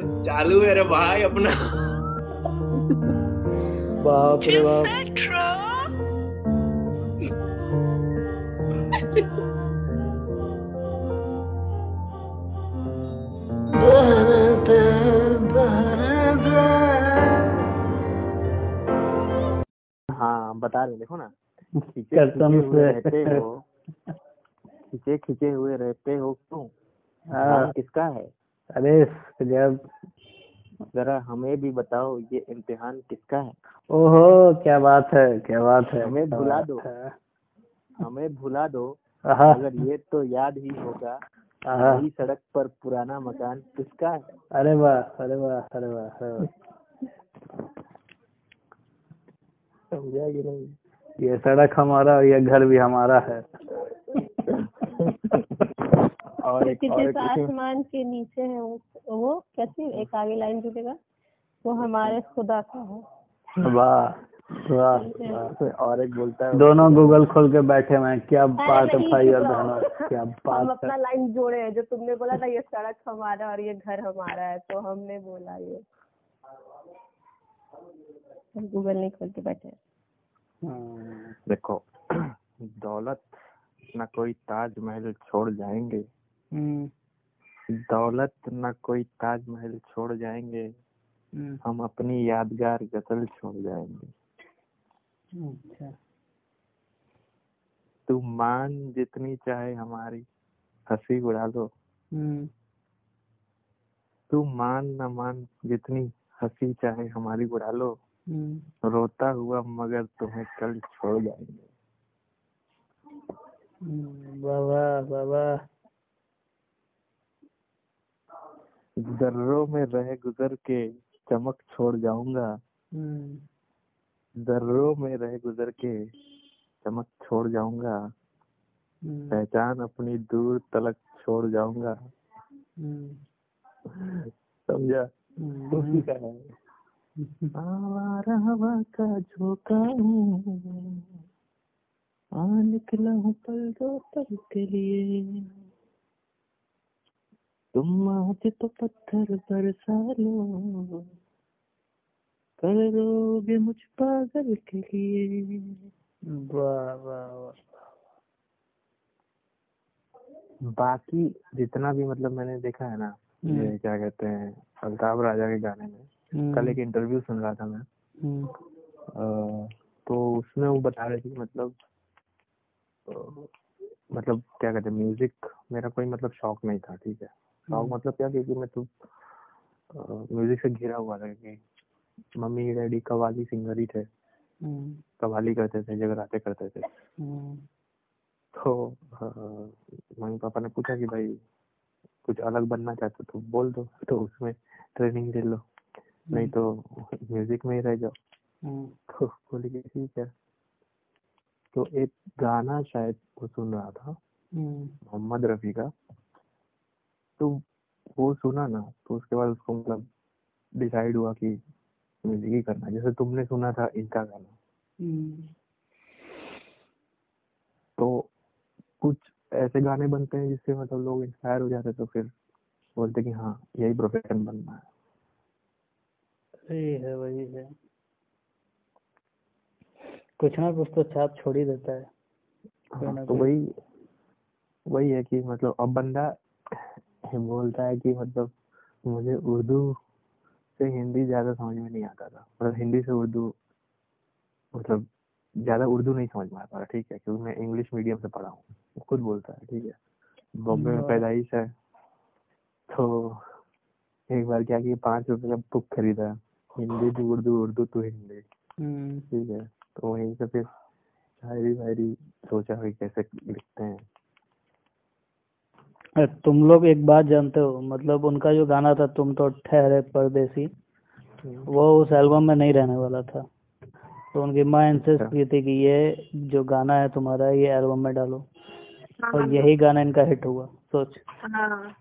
चालू है रे भाई अपना। बाप रे बाप। हाँ बता रहे देखो ना। खींचे हुए रहते हो। खींचे खींचे हुए रहते हो क्यों? हाँ, किसका है? अरे जब जरा हमें भी बताओ ये इम्तिहान किसका है? ओहो क्या बात है क्या बात है हमें भुला दो। हमें भुला दो। अगर ये तो याद ही होगा वही सड़क पर पुराना मकान किसका है? अरे वाह अरे वाह अरे वाह अरे वाह। समझा कि नहीं? ये सड़क हमारा और ये घर भी हमारा है। और एक और जिस एक आसमान के नीचे है वो वो कैसी एक आगे लाइन जुड़ेगा? वो हमारे खुदा का है। वाह वाह और एक बोलता है? दोनों गूगल खोल के बैठे हुए हैं। क्या बात है भाई और बहनों क्या बात है। अपना लाइन जोड़े हैं। जो तुमने बोला था ये सड़क हमारा और ये घर हमारा है तो हमने बोला ये। गूगल नहीं खोल के बैठे हम्म, देखो दौलत न कोई ताजमहल छोड़ जाएँगे। दौलत न कोई ताजमहल छोड़ जाएँगे हम्म, हम अपनी यादगार गज़ल छोड़ जाएँगे। अच्छा। तू मान जितनी चाहे हमारी हँसी उड़ा लो हम्म, तू मान न मान जितनी हँसी चाहे हमारी उड़ा लो। हम्म, रोता हुआ मगर तुम्हें कल छोड़ जाएँगे। हम्म, वाह वाह वाह वाह दर्रों में रह गुजर के चमक छोड़ जाऊँगा। हम्म, दर्रों में रह गुजर के चमक छोड़ जाऊँगा। हम्म, पहचान अपनी दूर तलक छोड़ जाऊँगा। हम्म, समझा? उसी का है आवारा हवा का झोंका हूँ। आ निकला हूँ पल दो पल के लिए। तुम आज तो पत्थर बरसा लो करोगे मुझ पागल के लिए। वाह वाह वाह। बाकी जितना भी मतलब मैंने देखा है ना ये क्या कहते हैं अल्ताफ राजा के गाने में हम्म, कल एक इंटरव्यू सुन रहा था मैं। हम्म, अ, तो उसमें वो बता रहे थे कि मतलब मतलब क्या कहते हैं म्यूज़िक मेरा कोई मतलब शौक नहीं था ठीक है। शौक हम्म, मतलब क्या क्योंकि मैं तो म्यूज़िक से घिरा हुआ था कि मम्मी डैडी कवाली सिंगर ही थे। हम्म, कवाली करते थे जगराते करते थे। हम्म, तो मम्मी पापा ने पूछा कि भाई कुछ अलग बनना चाहते हो तो बोल दो तो उसमें ट्रेनिंग ले लो। नहीं तो म्यूज़िक में ही रह जाओ। तो बोले कि ठीक है। तो एक गाना शायद वो सुन रहा था हम्म, मोहम्मद रफी का। तो वो सुना ना तो उसके बाद उसको मतलब डिसाइड हुआ कि म्यूज़िक ही करना जैसे तुमने सुना था इनका गाना। हम्म, तो कुछ ऐसे गाने बनते हैं जिससे मतलब लोग इंस्पायर हो जाते हैं, तो फिर बोलते कि हाँ यही प्रोफेशन बनना है। वही है वही है। कुछ ना कुछ तो छाप छोड़ ही। देता है हाँ, तो वही वही है कि मतलब अब बंदा बोलता है कि मतलब मुझे उर्दू से हिंदी ज़्यादा समझ में नहीं आता था। मतलब हिंदी से उर्दू मतलब ज़्यादा उर्दू नहीं समझ में आता था ठीक है? क्योंकि मैं इंग्लिश मीडियम से पढ़ा हूँ। खुद बोलता है ठीक है? बॉम्बे में पैदाइश है तो एक बार क्या किया पाँच रुपए का बुक खरीदा हिंदी टू उर्दू उर्दू टू हिंदी हम्म, ठीक है? तो वहीं से फिर शायरी वायरी सोचा कि कैसे लिखते हैं। तुम लोग एक बात जानते हो मतलब उनका जो गाना था तुम तो ठहरे परदेसी वो उस एल्बम में नहीं रहने वाला था। तो उनकी माँ इंसिस्ट अच्छा। की थी कि ये जो गाना है तुम्हारा ये एल्बम में डालो। और यही गाना इनका हिट हुआ सोच। हाँ।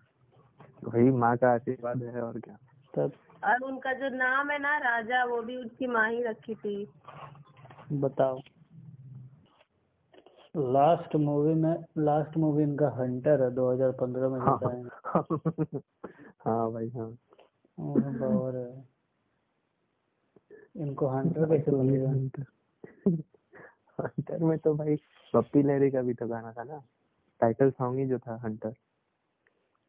वही माँ का आशीर्वाद है और क्या। तब और उनका जो नाम है ना राजा वो भी उनकी माँ ही रखी थी। बताओ। लास्ट मूवी में लास्ट मूवी इनका हंटर है 2015 में हाँ। हैं। हाँ भाई हाँ। है इनको हंटर कैसे लगेगा हंटर हंटर। में तो भाई पप्पी लहरी का भी तो गाना था ना। टाइटल सॉन्ग ही जो था हंटर।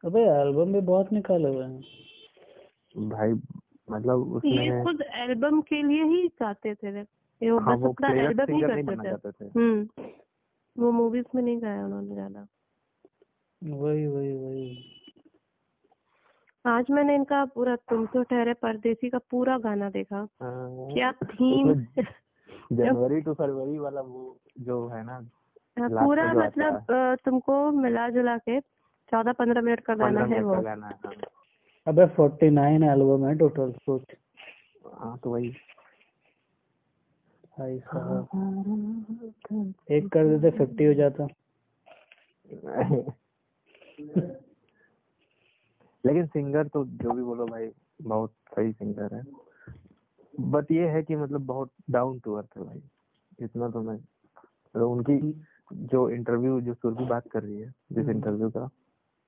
अबे एल्बम भी बहुत निकाले हुए हैं। भाई मतलब उसमें ये खुद एल्बम के लिए ही गाते थे। रे। ये वो हाँ बस वो अपना प्लेयर एल्बम ही सिंगर नहीं करते बनना चाहते थे। हम्म। वो मूवीज़ में नहीं गाया उन्होंने ज़्यादा। वही वही वही। आज मैंने इनका पूरा तुम तो ठहरे परदेसी का पूरा गाना देखा। हाँ, क्या थीम जनवरी टू फरवरी वाला वो जो है ना पूरा जो आता मतलब तुमको मिला जुला के चौदह पंद्रह मिनट का गाना है वो। गाना हाँ। अबे फोर्टी नाइन एल्बम है टोटल सोच। हाँ तो वही। भाई साहब एक कर देते फिफ्टी हो जाता। लेकिन सिंगर तो जो भी बोलो भाई बहुत सही सिंगर है। बट ये है कि मतलब बहुत डाउन टू अर्थ है भाई। इतना तो मैं मतलब उनकी जो इंटरव्यू जो सुरभि बात कर रही है जिस इंटरव्यू का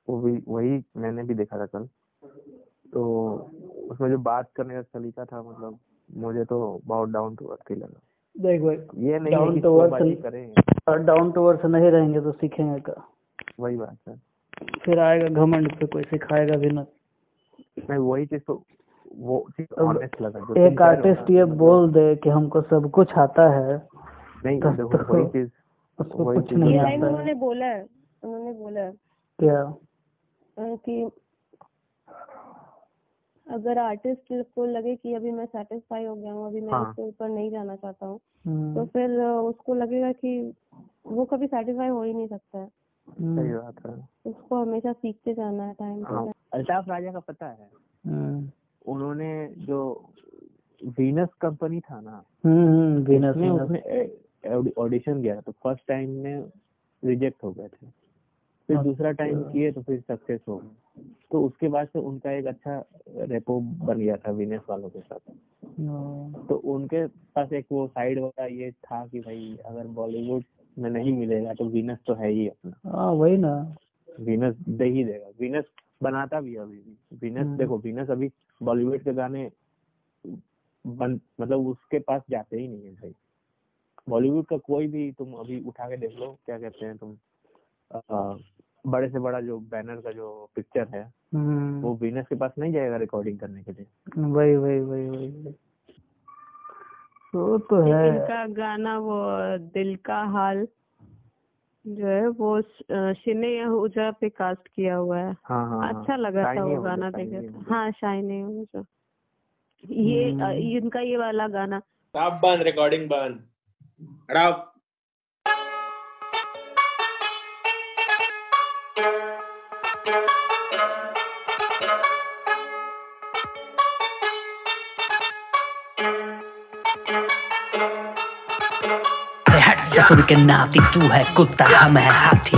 वो भी वही मैंने भी देखा था कल। तो उसमें जो बात करने का सलीका था मतलब मुझे तो बहुत डाउन टू अर्थ ही लगा। ये नहीं है शोबाजी करें और डाउन टू अर्थ नहीं रहेंगे तो सीखेंगे का वही बात है। फिर आएगा घमंड पे कोई सिखाएगा भी ना। नहीं वही चीज़ तो वो चीज़ अब लगा एक आर्टिस्ट ये बोल दे कि हमको सब कुछ आता है नहीं तो- देखो तो वही चीज़ उसको कुछ नहीं आता है। उन्होंने बोला है उन्होंने बोला क्या? कि अगर आर्टिस्ट को लगे कि अभी मैं सेटिस्फाई हो गया हूँ अभी मैं हाँ। इसके ऊपर नहीं जाना चाहता हूँ तो हम्म, फिर उसको लगेगा कि वो कभी सेटिस्फाई हो ही नहीं सकता है। हम्म, सही बात है। उसको हमेशा सीखते जाना है टाइम हाँ। अल्ताफ राजा का पता है हम्म, उन्होंने जो वीनस कंपनी था ना वीनस उसने ऑडिशन गया तो फ़र्स्ट टाइम में रिजेक्ट हो गए थे। फिर दूसरा टाइम अच्छा। किए तो फिर सक्सेस हो तो उसके बाद से उनका एक अच्छा रेपो बन गया था वीनस वालों के साथ। हाँ, तो उनके पास एक वो साइड वाला ये था कि भाई अगर बॉलीवुड में नहीं मिलेगा तो वीनस तो है ही अपना। हाँ वही ना। वीनस दे ही देगा। वीनस बनाता भी है अभी भी। वीनस हम्म। देखो वीनस अभी बॉलीवुड के गाने बन मतलब उसके पास जाते ही नहीं है भाई। बॉलीवुड का कोई भी तुम अभी उठा के देख लो क्या कहते हैं तुम बड़े से बड़ा जो बैनर का जो पिक्चर है हम्म, वो वीनस के पास नहीं जाएगा रिकॉर्डिंग करने के लिए। वही वही वही वही। वो तो है। इनका गाना वो दिल का हाल जो है वो शिने यहूजा पे कास्ट किया हुआ है। हाँ हाँ अच्छा लगा था वो गाना देखे हो गया। हाँ शाइनी यहूजा ये हम्म। इनका ये वाला गाना। बंद रिकॉर्डिंग बंद। ससुर के नाती तू है कुत्ता हम है हाथी।